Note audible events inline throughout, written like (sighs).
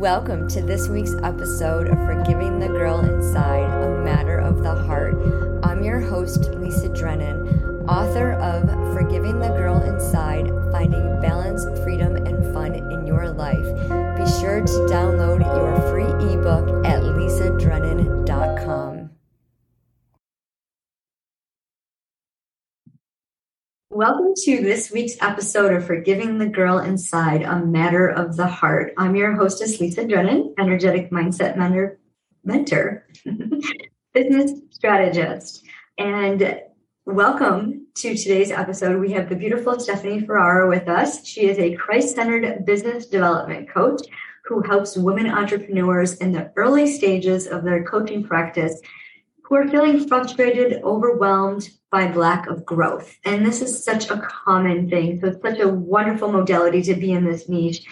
Welcome to this week's episode of Forgiving the Girl Inside, a Matter of the Heart. I'm your host, Lisa Drennan, author of Forgiving the Girl Inside Finding Balance, Freedom, and Fun in Your Life. Be sure to download your free ebook at lisadrennan.com. Welcome to this week's episode of Forgiving the Girl Inside, a Matter of the Heart. I'm your hostess, Lisa Drennan, energetic mindset mentor, mentor (laughs) business strategist. And welcome to today's episode. We have the beautiful Stephanie Ferrara with us. She is a Christ centered business development coach who helps women entrepreneurs in the early stages of their coaching practice who are feeling frustrated, overwhelmed by lack of growth. And this is such a common thing. So it's such a wonderful modality to be in this niche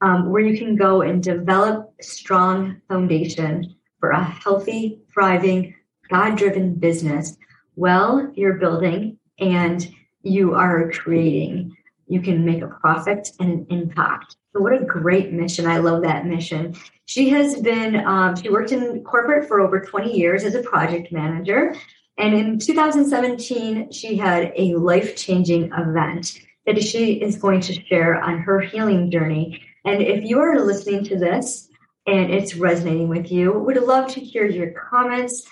um, where you can go and develop strong foundation for a healthy, thriving, God driven business. Well, you're building and you are creating. You can make a profit and an impact. So what a great mission. I love that mission. She has been, um, she worked in corporate for over 20 years as a project manager. And in 2017, she had a life changing event that she is going to share on her healing journey. And if you are listening to this and it's resonating with you, would love to hear your comments.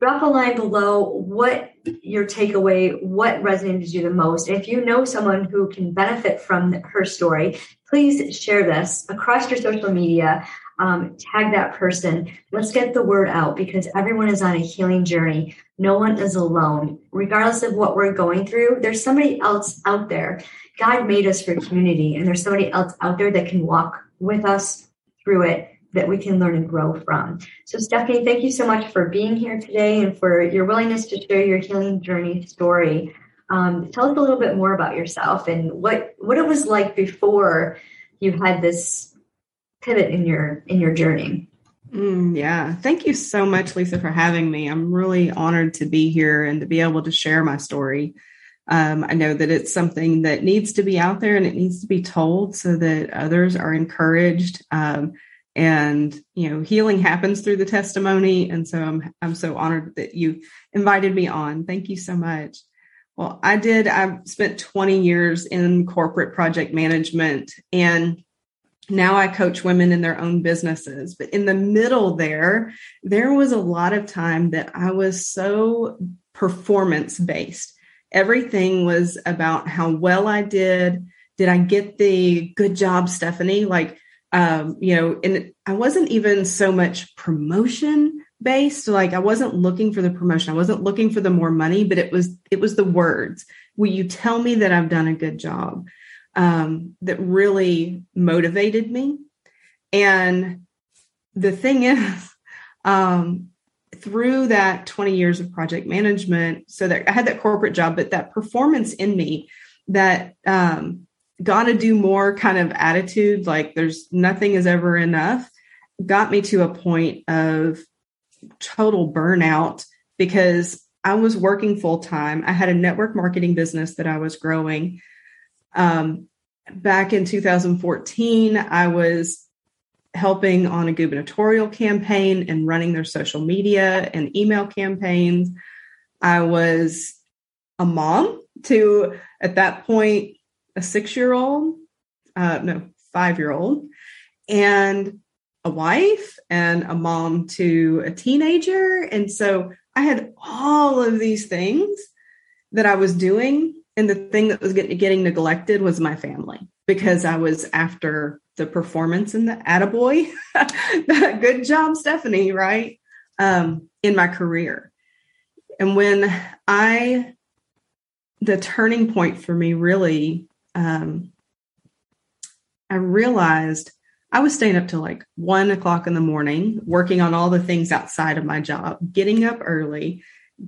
Drop a line below what your takeaway, what resonated with you the most. If you know someone who can benefit from her story, please share this across your social media. Um, tag that person. Let's get the word out because everyone is on a healing journey. No one is alone. Regardless of what we're going through, there's somebody else out there. God made us for community, and there's somebody else out there that can walk with us through it that we can learn and grow from. So, Stephanie, thank you so much for being here today and for your willingness to share your healing journey story. Um, tell us a little bit more about yourself and what what it was like before you had this pivot in your in your journey. Mm, yeah, thank you so much, Lisa, for having me. I'm really honored to be here and to be able to share my story. Um, I know that it's something that needs to be out there and it needs to be told so that others are encouraged. Um, and you know, healing happens through the testimony, and so I'm I'm so honored that you invited me on. Thank you so much. Well, I did. I spent 20 years in corporate project management and now I coach women in their own businesses. But in the middle there, there was a lot of time that I was so performance based. Everything was about how well I did. Did I get the good job, Stephanie? Like, um, you know, and I wasn't even so much promotion based like i wasn't looking for the promotion. I wasn't looking for the more money but it was it was the words. Will you tell me that i've done a good job? Um, that really motivated me. And the thing is (laughs) um, through that 20 years of project management so that i had that corporate job but that performance in me that um, gotta do more kind of attitude like there's nothing is ever enough got me to a point of total burnout because I was working full time. I had a network marketing business that I was growing. Um, back in 2014, I was helping on a gubernatorial campaign and running their social media and email campaigns. I was a mom to, at that point, a six year old, uh, no, five year old. And a wife and a mom to a teenager. And so I had all of these things that I was doing. And the thing that was getting, neglected was my family because I was after the performance and the attaboy. (laughs) Good job, Stephanie, right? Um, in my career. And when I, the turning point for me really, um, I realized I was staying up till like one o'clock in the morning, working on all the things outside of my job, getting up early,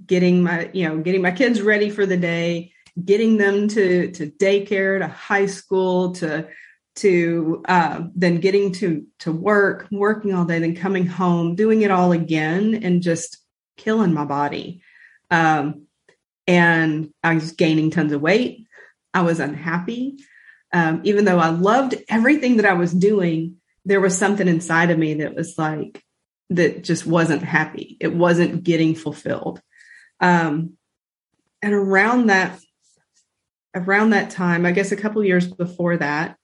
getting my, you know, getting my kids ready for the day, getting them to to daycare, to high school, to to uh, then getting to to work, working all day, then coming home, doing it all again, and just killing my body. Um, and I was gaining tons of weight. I was unhappy. Um, even though I loved everything that I was doing, there was something inside of me that was like, that just wasn't happy. It wasn't getting fulfilled. Um, and around that, around that time, I guess a couple years before that,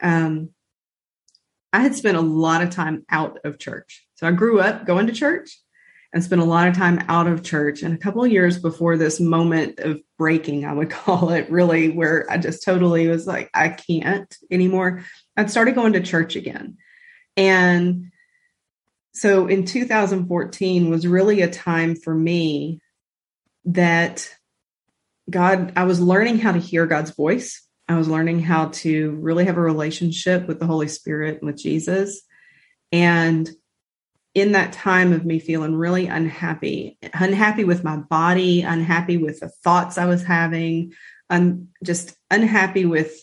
um, I had spent a lot of time out of church. So I grew up going to church and spent a lot of time out of church. And a couple of years before this moment of breaking, I would (laughs) call it really, where I just totally was like, I can't anymore. I'd started going to church again. And so in 2014 was really a time for me that God, I was learning how to hear God's voice. I was learning how to really have a relationship with the Holy Spirit and with Jesus. And in that time of me feeling really unhappy, unhappy with my body, unhappy with the thoughts I was having, I'm just unhappy with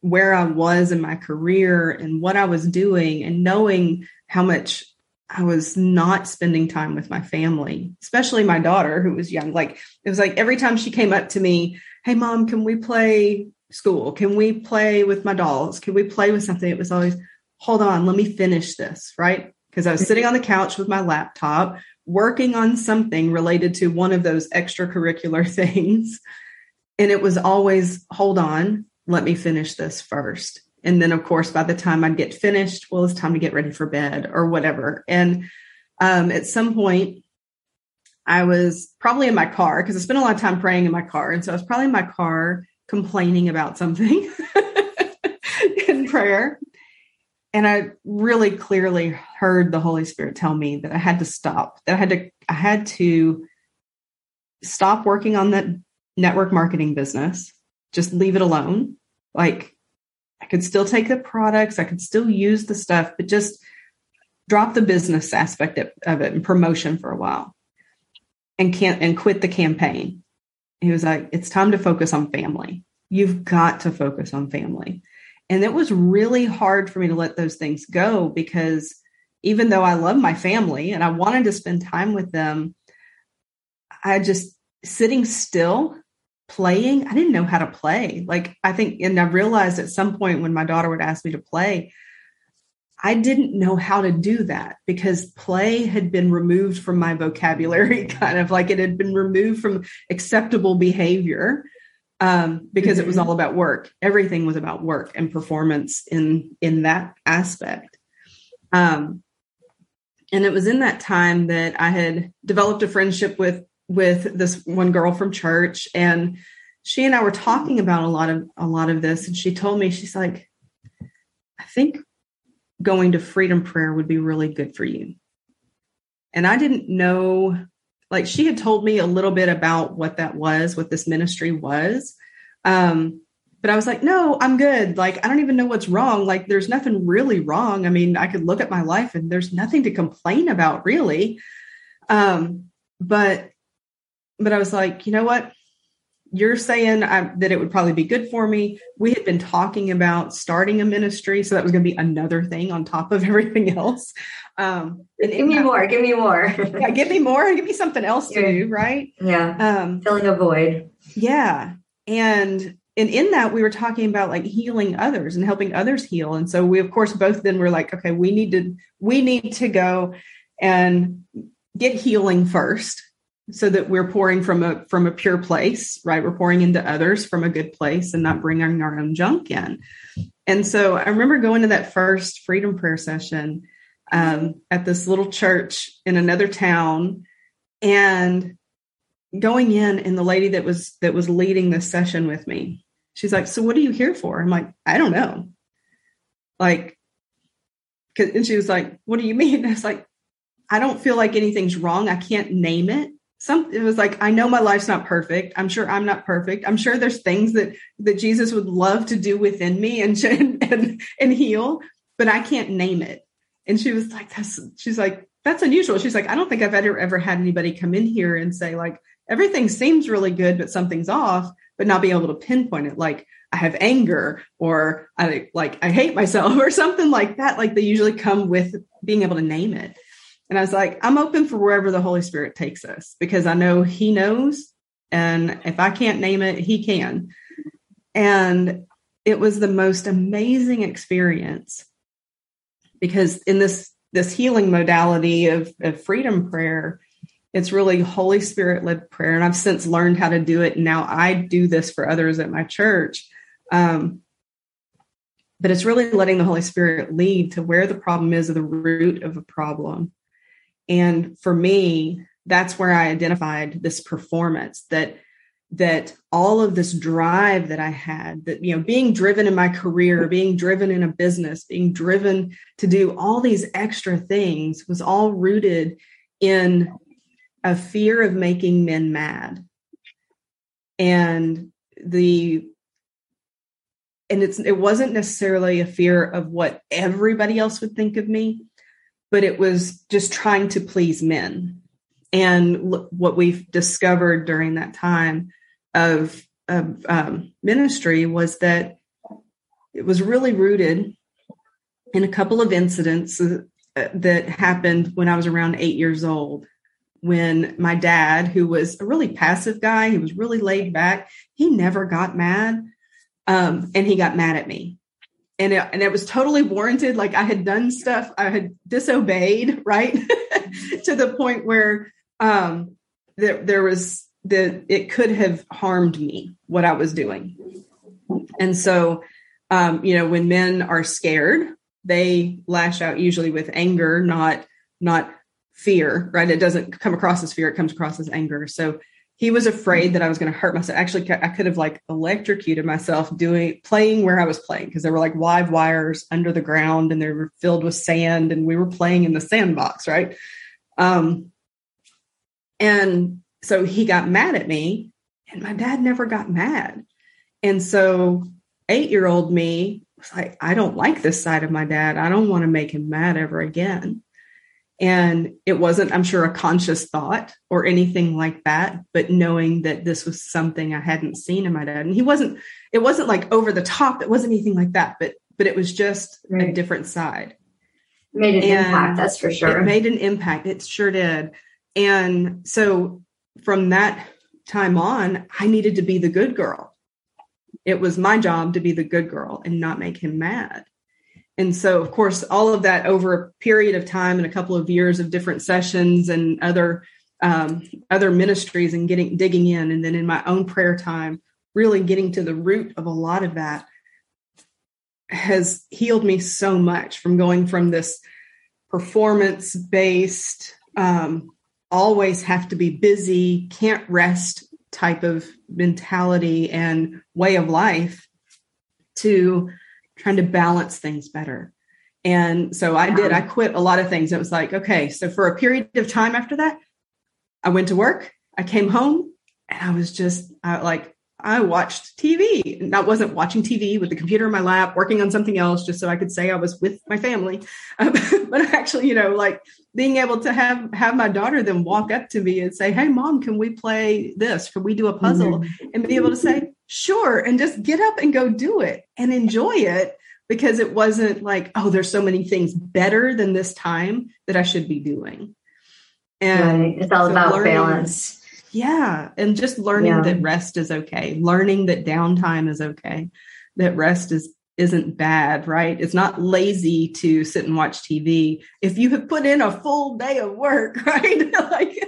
where I was in my career and what I was doing, and knowing how much I was not spending time with my family, especially my daughter who was young. Like it was like every time she came up to me, Hey mom, can we play school? Can we play with my dolls? Can we play with something? It was always, hold on, let me finish this, right? Because I was sitting on the couch with my laptop, working on something related to one of those extracurricular (laughs) things. And it was always, hold on, let me finish this first. And then, of course, by the time I'd get finished, well, it's time to get ready for bed or whatever. And um, at some point, I was probably in my car because I spent a lot of time praying in my car. And so I was probably in my car complaining about something (laughs) in prayer. And I really clearly heard the Holy Spirit tell me that I had to stop, that I had to, I had to stop working on that network marketing business, just leave it alone. Like I could still take the products, I could still use the stuff, but just drop the business aspect of it and promotion for a while and can't and quit the campaign. He was like, it's time to focus on family. You've got to focus on family. And it was really hard for me to let those things go because even though I love my family and I wanted to spend time with them, I just sitting still playing, I didn't know how to play. Like, I think, and I realized at some point when my daughter would ask me to play, I didn't know how to do that because play had been removed from my vocabulary, (laughs) kind of like it had been removed from acceptable behavior um, because mm-hmm. it was mm-hmm. all about work. Everything was about work and performance in in that aspect. Um, and it was in that time that I had developed a friendship with with this one girl from church and she and I were talking about a lot of a lot of this and she told me she's like I think going to freedom prayer would be really good for you. And I didn't know like she had told me a little bit about what that was, what this ministry was. Um but I was like, no, I'm good. Like, I don't even know what's wrong. Like, there's nothing really wrong. I mean, I could look at my life and there's nothing to complain about, really. Um, but but I was like, you know what? You're saying I, that it would probably be good for me. We had been talking about starting a ministry, so that was going to be another thing on top of (laughs) everything else. Um, and give me more, give me more. (laughs) yeah, give me more, give me something else to do, right? Yeah, um, filling a void. Yeah, and and in that we were talking about like healing others and helping others heal, and so we of course both then were like, okay, we need to we need to go and get healing first so that we're pouring from a from a pure place right? We're pouring into others from a good place and not bringing our own junk in. And so i remember going to that first freedom prayer session um, at this little church in another town and going in and the lady that was that was leading this session with me she's like so what are you here for? I'm like i don't know. Like and she was like what do you mean? (laughs) I was like i don't feel like anything's wrong. I can't name it some it was like i know my life's not perfect. I'm sure i'm not perfect. I'm sure there's things that that jesus would love to do within me (laughs) and and and heal but i can't name it. And she was like that's she's like that's unusual. She's like i don't think i've ever ever had anybody come in here and say like everything seems really good but something's off but not be able to pinpoint it. Like i have anger or i like i hate myself (laughs) or something like that. Like they usually come with being able to name it and I was like, I'm open for wherever the Holy Spirit takes us because I know He knows. And if I can't name it, He can. And it was the most amazing experience because in this this healing modality of, of freedom prayer, it's really Holy Spirit led prayer. And I've since learned how to do it. And now I do this for others at my church. Um, but it's really letting the Holy Spirit lead to where the problem is, or the root of a problem. And for me, that's where I identified this performance that that all of this drive that I had, that, you know, being driven in my career, being driven in a business, being driven to do all these extra things was all rooted in a fear of making men mad. And the and it's it wasn't necessarily a fear of what everybody else would think of me but it was just trying to please men and what we've discovered during that time of, of um, ministry was that it was really rooted in a couple of incidents uh, that happened when I was around eight years old. When my dad, who was a really passive guy, he was really laid back, he never got mad. Um, and he got mad at me. And it, and it was totally warranted. Like I had done stuff, I had disobeyed, right? (laughs) to the point where um, there, there was that it could have harmed me what I was doing. And so, um, you know, when men are scared, they lash out usually with anger, not not fear, right? It doesn't come across as fear; it comes across as anger. So he was afraid that I was going to hurt myself. Actually, I could have like electrocuted myself doing playing where I was playing because there were like live wires under the ground and they were filled with sand, and we were playing in the sandbox, right? Um, and so he got mad at me, and my dad never got mad. And so eight year old me was like, I don't like this side of my dad. I don't want to make him mad ever again. And it wasn't, I'm sure, a conscious thought or anything like that, but knowing that this was something I hadn't seen in my dad. And he wasn't, it wasn't like over the top. It wasn't anything like that, but but it was just right. a different side. Made an and impact, that's for sure. It made an impact. It sure did. And so from that time on, I needed to be the good girl. It was my job to be the good girl and not make him mad. And so, of course, all of that over a period of time and a couple of years of different sessions and other um, other ministries and getting digging in, and then in my own prayer time, really getting to the root of a lot of that has healed me so much from going from this performance based um, always have to be busy, can't rest type of mentality and way of life to trying to balance things better. And so I did, I quit a lot of things. It was like, okay, so for a period of time after that, I went to work, I came home, and I was just I, like, I watched TV and I wasn't watching TV with the computer in my lap, working on something else just so I could say I was with my family. (laughs) Um, but actually, you know, like being able to have have my daughter then walk up to me and say, "Hey, mom, can we play this? Can we do a puzzle?" Mm-hmm. And be able to say, "Sure," and just get up and go do it and enjoy it because it wasn't like, "Oh, there's so many things better than this time that I should be doing." And right. it's all so about learning, balance yeah. And just learning yeah. that rest is okay, learning that downtime is okay, that rest is isn't bad, right? It's not lazy to sit and watch TV if you have put in a full day of work, (laughs) right? like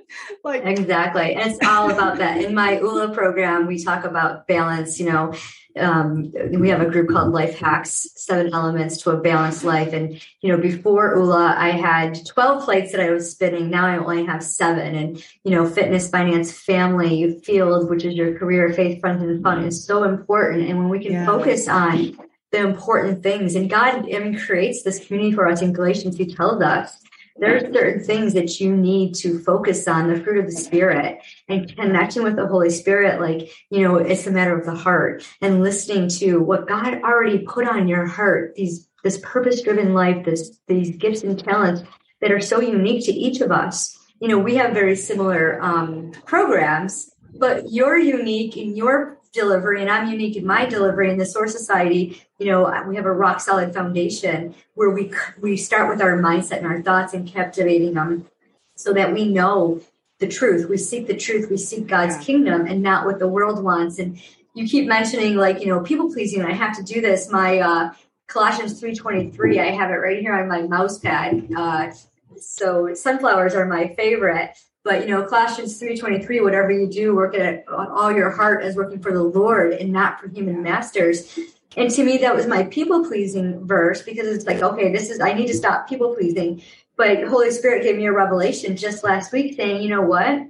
(laughs) like exactly and it's all about that in my ula program we talk about balance you know um, we have a group called life hacks seven elements to a balanced life. And you know before ula i had 12 plates that i was spinning. Now i only have seven. And you know fitness finance family field which is your career faith friends and fun is so important. And when we can yeah. focus on the important things and god I mean, creates this community for us in galatians he tells us there are certain things that you need to focus on the fruit of the spirit and connecting with the holy spirit like you know it's a matter of the heart and listening to what god already put on your heart these this purpose driven life this these gifts and talents that are so unique to each of us. You know we have very similar um, programs but you're unique in your delivery and I'm unique in my delivery in the Source Society, you know, we have a rock solid foundation where we we start with our mindset and our thoughts and captivating them so that we know the truth. We seek the truth. We seek God's yeah. kingdom and not what the world wants. And you keep mentioning like, you know, people pleasing. I have to do this. My uh Colossians 3.23. I have it right here on my mouse pad. Uh, so sunflowers are my favorite. But you know, Colossians 3.23, whatever you do, work at all your heart as working for the Lord and not for human masters. And to me, that was my people pleasing verse because it's like, okay, this is I need to stop people pleasing. But Holy Spirit gave me a revelation just last week saying, you know what?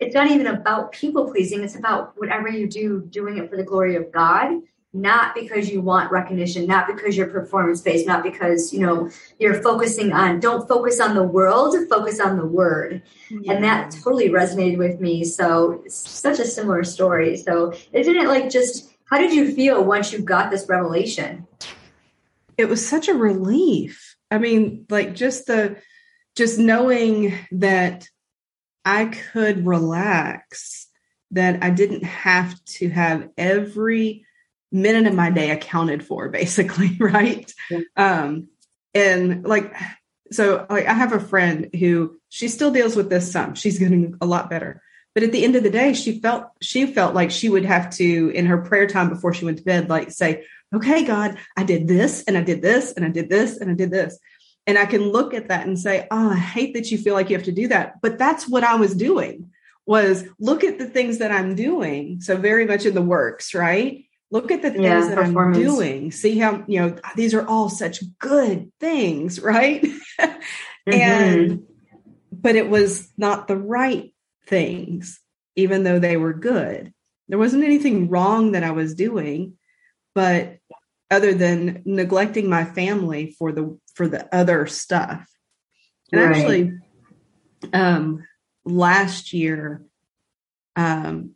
It's not even about people pleasing. It's about whatever you do, doing it for the glory of God not because you want recognition, not because you're performance based, not because, you know, you're focusing on, don't focus on the world, focus on the word. Yeah. And that totally resonated with me. So such a similar story. So isn't it like just, how did you feel once you got this revelation? It was such a relief. I mean, like just the, just knowing that I could relax, that I didn't have to have every minute of my day accounted for basically (laughs) right? Yeah. um and like so like i have a friend who she still deals with this some. She's getting a lot better. But at the end of the day she felt she felt like she would have to in her prayer time before she went to bed like say okay god i did this and i did this and i did this and i did this. And i can look at that and say oh i hate that you feel like you have to do that. But that's what i was doing was look at the things that i'm doing so very much in the works right look at the things yeah, that i'm doing. See how you know these are all such good things right? (laughs) Mm-hmm. and but it was not the right things even though they were good. There wasn't anything wrong that i was doing but other than neglecting my family for the for the other stuff. And right. actually um last year um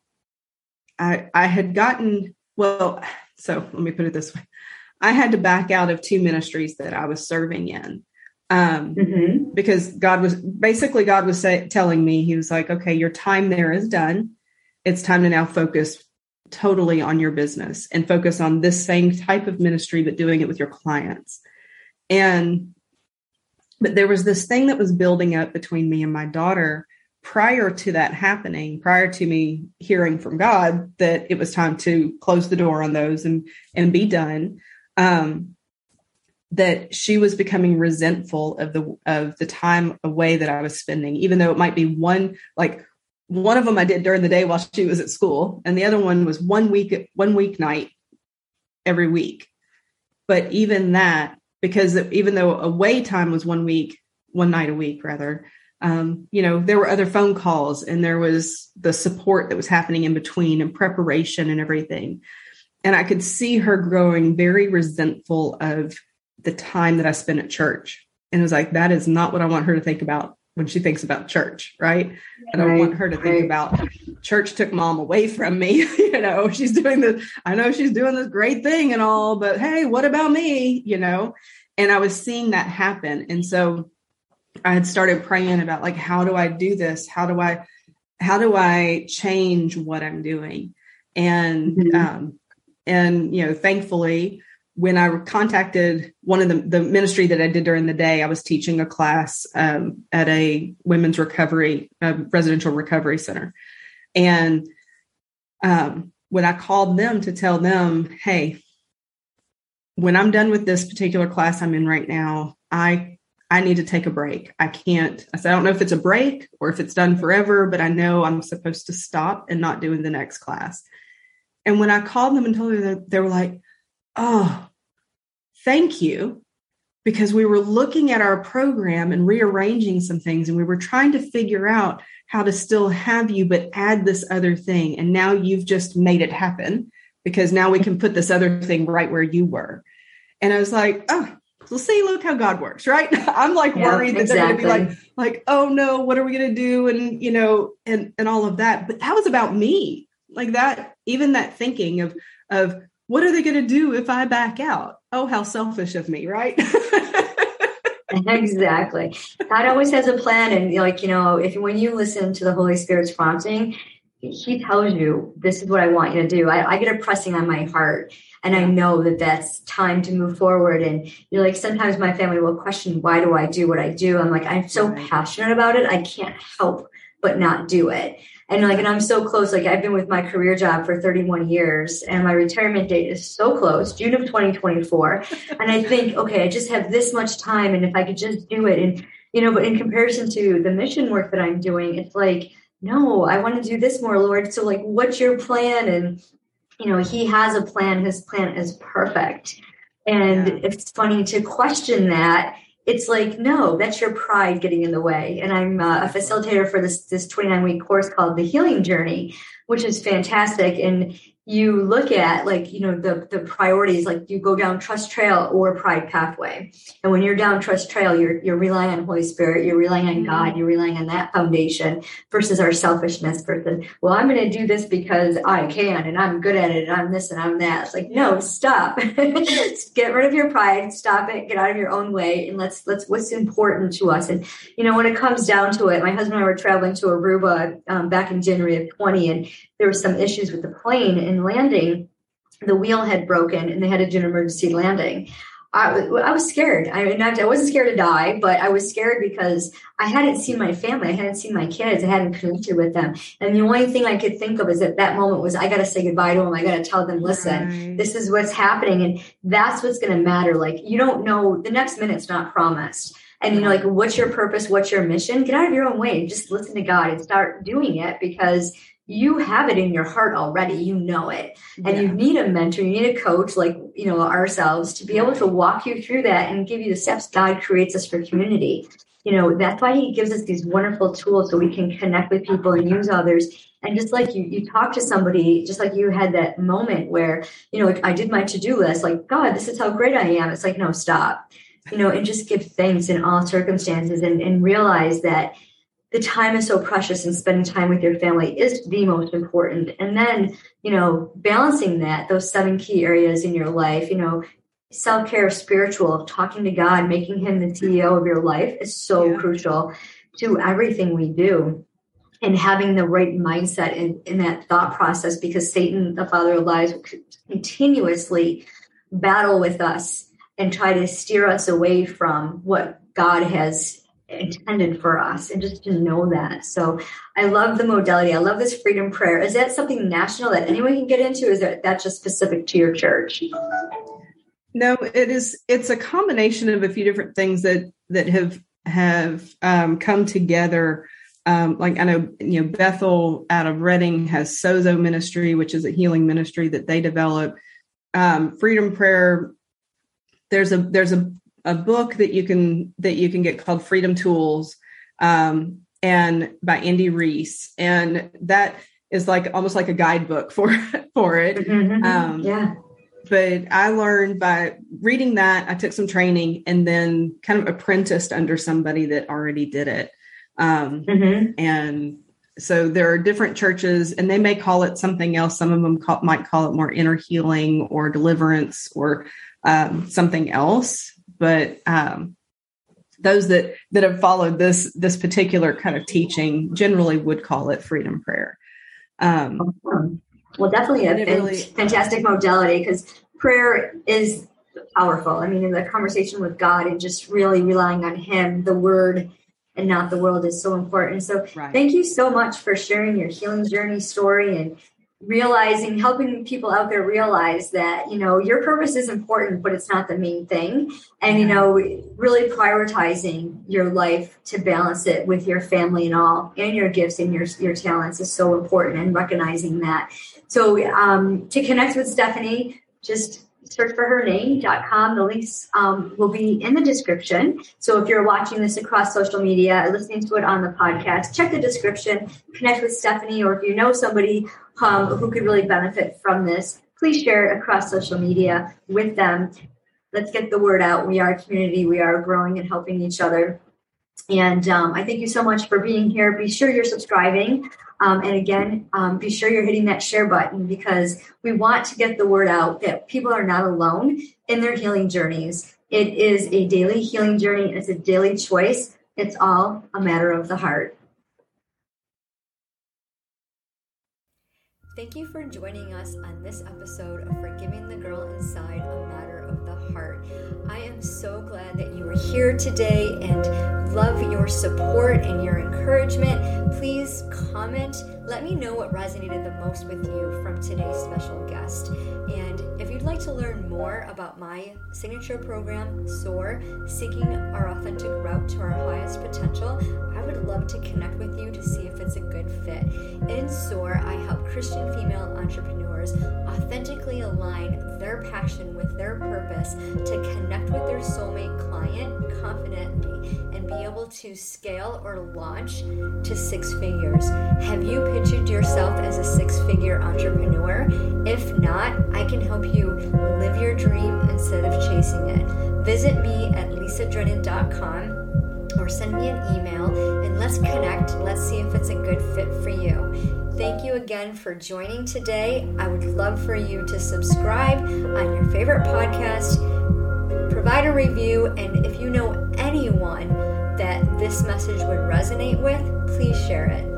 i i had gotten well, (sighs) so let me put it this way. I had to back out of two ministries that I was serving in. Um, mm-hmm. because God was basically God was say, telling me he was like, okay, your time there is done. It's time to now focus totally on your business and focus on this same type of ministry, but doing it with your clients. And but there was this thing that was building up between me and my daughter prior to that happening, prior to me hearing from God that it was time to close the door on those and and be done, um, that she was becoming resentful of the of the time away that I was spending, even though it might be one like one of them I did during the day while she was at school, and the other one was one week one week night every week. But even that, because even though away time was one week, one night a week rather, um, you know, there were other phone calls and there was the support that was happening in between and preparation and everything. And I could see her growing very resentful of the time that I spent at church. And it was like, that is not what I want her to think about when she thinks about church, right? I don't want her to think right. about church took mom away from me. (laughs) you know, she's doing this, I know she's doing this great thing and all, but hey, what about me? You know, and I was seeing that happen. And so I had started praying about like how do I do this? How do I how do I change what I'm doing? And mm-hmm. um and you know, thankfully when I contacted one of the, the ministry that I did during the day, I was teaching a class um, at a women's recovery, uh, residential recovery center. And um, when I called them to tell them, hey, when I'm done with this particular class I'm in right now, I I need to take a break. I can't. I said, I don't know if it's a break or if it's done forever, but I know I'm supposed to stop and not do in the next class. And when I called them and told them that, they were like, oh, thank you. Because we were looking at our program and rearranging some things, and we were trying to figure out how to still have you, but add this other thing. And now you've just made it happen because now we can put this other thing right where you were. And I was like, oh, so see, look how God works, right? (laughs) I'm like yeah, worried that exactly. they're going to be like, like, oh no, what are we going to do? And you know, and and all of that. But that was about me, like that. Even that thinking of of what are they going to do if I back out? Oh, how selfish of me, right? (laughs) exactly. God always has a plan, and like you know, if when you listen to the Holy Spirit's prompting, He tells you, "This is what I want you to do." I, I get a pressing on my heart and I know that that's time to move forward. And you're like, sometimes my family will question, why do I do what I do? I'm like, I'm so passionate about it. I can't help but not do it. And like, and I'm so close. Like, I've been with my career job for 31 years, and my retirement date is so close, June of 2024. (laughs) and I think, okay, I just have this much time, and if I could just do it, and you know, but in comparison to the mission work that I'm doing, it's like, no, I want to do this more, Lord. So, like, what's your plan? And you know, He has a plan. His plan is perfect. And yeah. it's funny to question that it's like no that's your pride getting in the way and i'm uh, a facilitator for this this 29 week course called the healing journey which is fantastic and you look at like you know the the priorities like you go down trust trail or pride pathway. And when you're down trust trail you're you're relying on holy spirit you're relying on god mm-hmm. you're relying on that foundation versus our selfishness person well i'm going to do this because i can and i'm good at it and i'm this and i'm that. It's like no stop. (laughs) Get rid of your pride stop it get out of your own way and let's let's what's important to us? And you know when it comes down to it my husband and i were traveling to aruba um, back in january of 20 and there were some issues with the plane and landing. The wheel had broken and they had to do an emergency landing. I, I was scared. I, I wasn't scared to die, but I was scared because I hadn't seen my family. I hadn't seen my kids. I hadn't connected with them. And the only thing I could think of is at that moment was I got to say goodbye to them. I got to tell them, listen, right. this is what's happening. And that's what's going to matter. Like, you don't know, the next minute's not promised. And, you know, like, what's your purpose? What's your mission? Get out of your own way. Just listen to God and start doing it because you have it in your heart already. You know it. And yeah. you need a mentor. You need a coach like you know ourselves to be able to walk you through that and give you the steps god creates us for community. You know that's why he gives us these wonderful tools so we can connect with people and use others. And just like you you talk to somebody just like you had that moment where you know like i did my to-do list like god this is how great i am. It's like no stop. You know and just give thanks in all circumstances and, and realize that the time is so precious and spending time with your family is the most important. And then, you know, balancing that, those seven key areas in your life, you know, self care, spiritual, talking to God, making Him the CEO of your life is so yeah. crucial to everything we do. And having the right mindset in, in that thought process because Satan, the father of lies, will continuously battle with us and try to steer us away from what God has intended for us and just to know that. So i love the modality. I love this freedom prayer. Is that something national that anyone can get into is that that just specific to your church? No it is it's a combination of a few different things that that have have um, come together. Um, like i know you know bethel out of Redding has sozo ministry which is a healing ministry that they develop. Um, freedom prayer there's a there's a a book that you can that you can get called Freedom Tools, um, and by Andy Reese, and that is like almost like a guidebook for (laughs) for it. Mm-hmm. Um, yeah. But I learned by reading that. I took some training and then kind of apprenticed under somebody that already did it. Um, mm-hmm. And so there are different churches, and they may call it something else. Some of them call, might call it more inner healing or deliverance or um, something else but um, those that that have followed this this particular kind of teaching generally would call it freedom prayer. Um, well, definitely a really, fantastic modality because prayer is powerful. I mean, in the conversation with God and just really relying on Him, the Word and not the world is so important. So, right. thank you so much for sharing your healing journey story and realizing helping people out there realize that you know your purpose is important but it's not the main thing and you know really prioritizing your life to balance it with your family and all and your gifts and your your talents is so important and recognizing that so um, to connect with stephanie just search for her name.com. The links um, will be in the description. So if you're watching this across social media listening to it on the podcast, check the description, connect with Stephanie, or if you know somebody um, who could really benefit from this, please share it across social media with them. Let's get the word out. We are a community, we are growing and helping each other. And um, I thank you so much for being here. Be sure you're subscribing. Um, and again, um, be sure you're hitting that share button because we want to get the word out that people are not alone in their healing journeys. It is a daily healing journey, it's a daily choice. It's all a matter of the heart. Thank you for joining us on this episode of Forgiving the Girl Inside, a matter of the heart. I am so glad that you are here today and love your support and your encouragement. Please comment. Let me know what resonated the most with you from today's special guest. And if you'd like to learn more about my signature program, SOAR, Seeking Our Authentic Route to Our Highest Potential, I would love to connect with you to see if it's a good fit. In SOAR, I help Christian female entrepreneurs authentically align their passion with their purpose to connect with their soulmate client confidently and be able to scale or launch to six figures. Have you pictured yourself as a six figure entrepreneur? If not, I can help you live your dream instead of chasing it. Visit me at lisadrennan.com or send me an email and let's connect. Let's see if it's a good fit for you. Thank you again for joining today. I would love for you to subscribe on your favorite podcast, provide a review, and if you know anyone that this message would resonate with, please share it.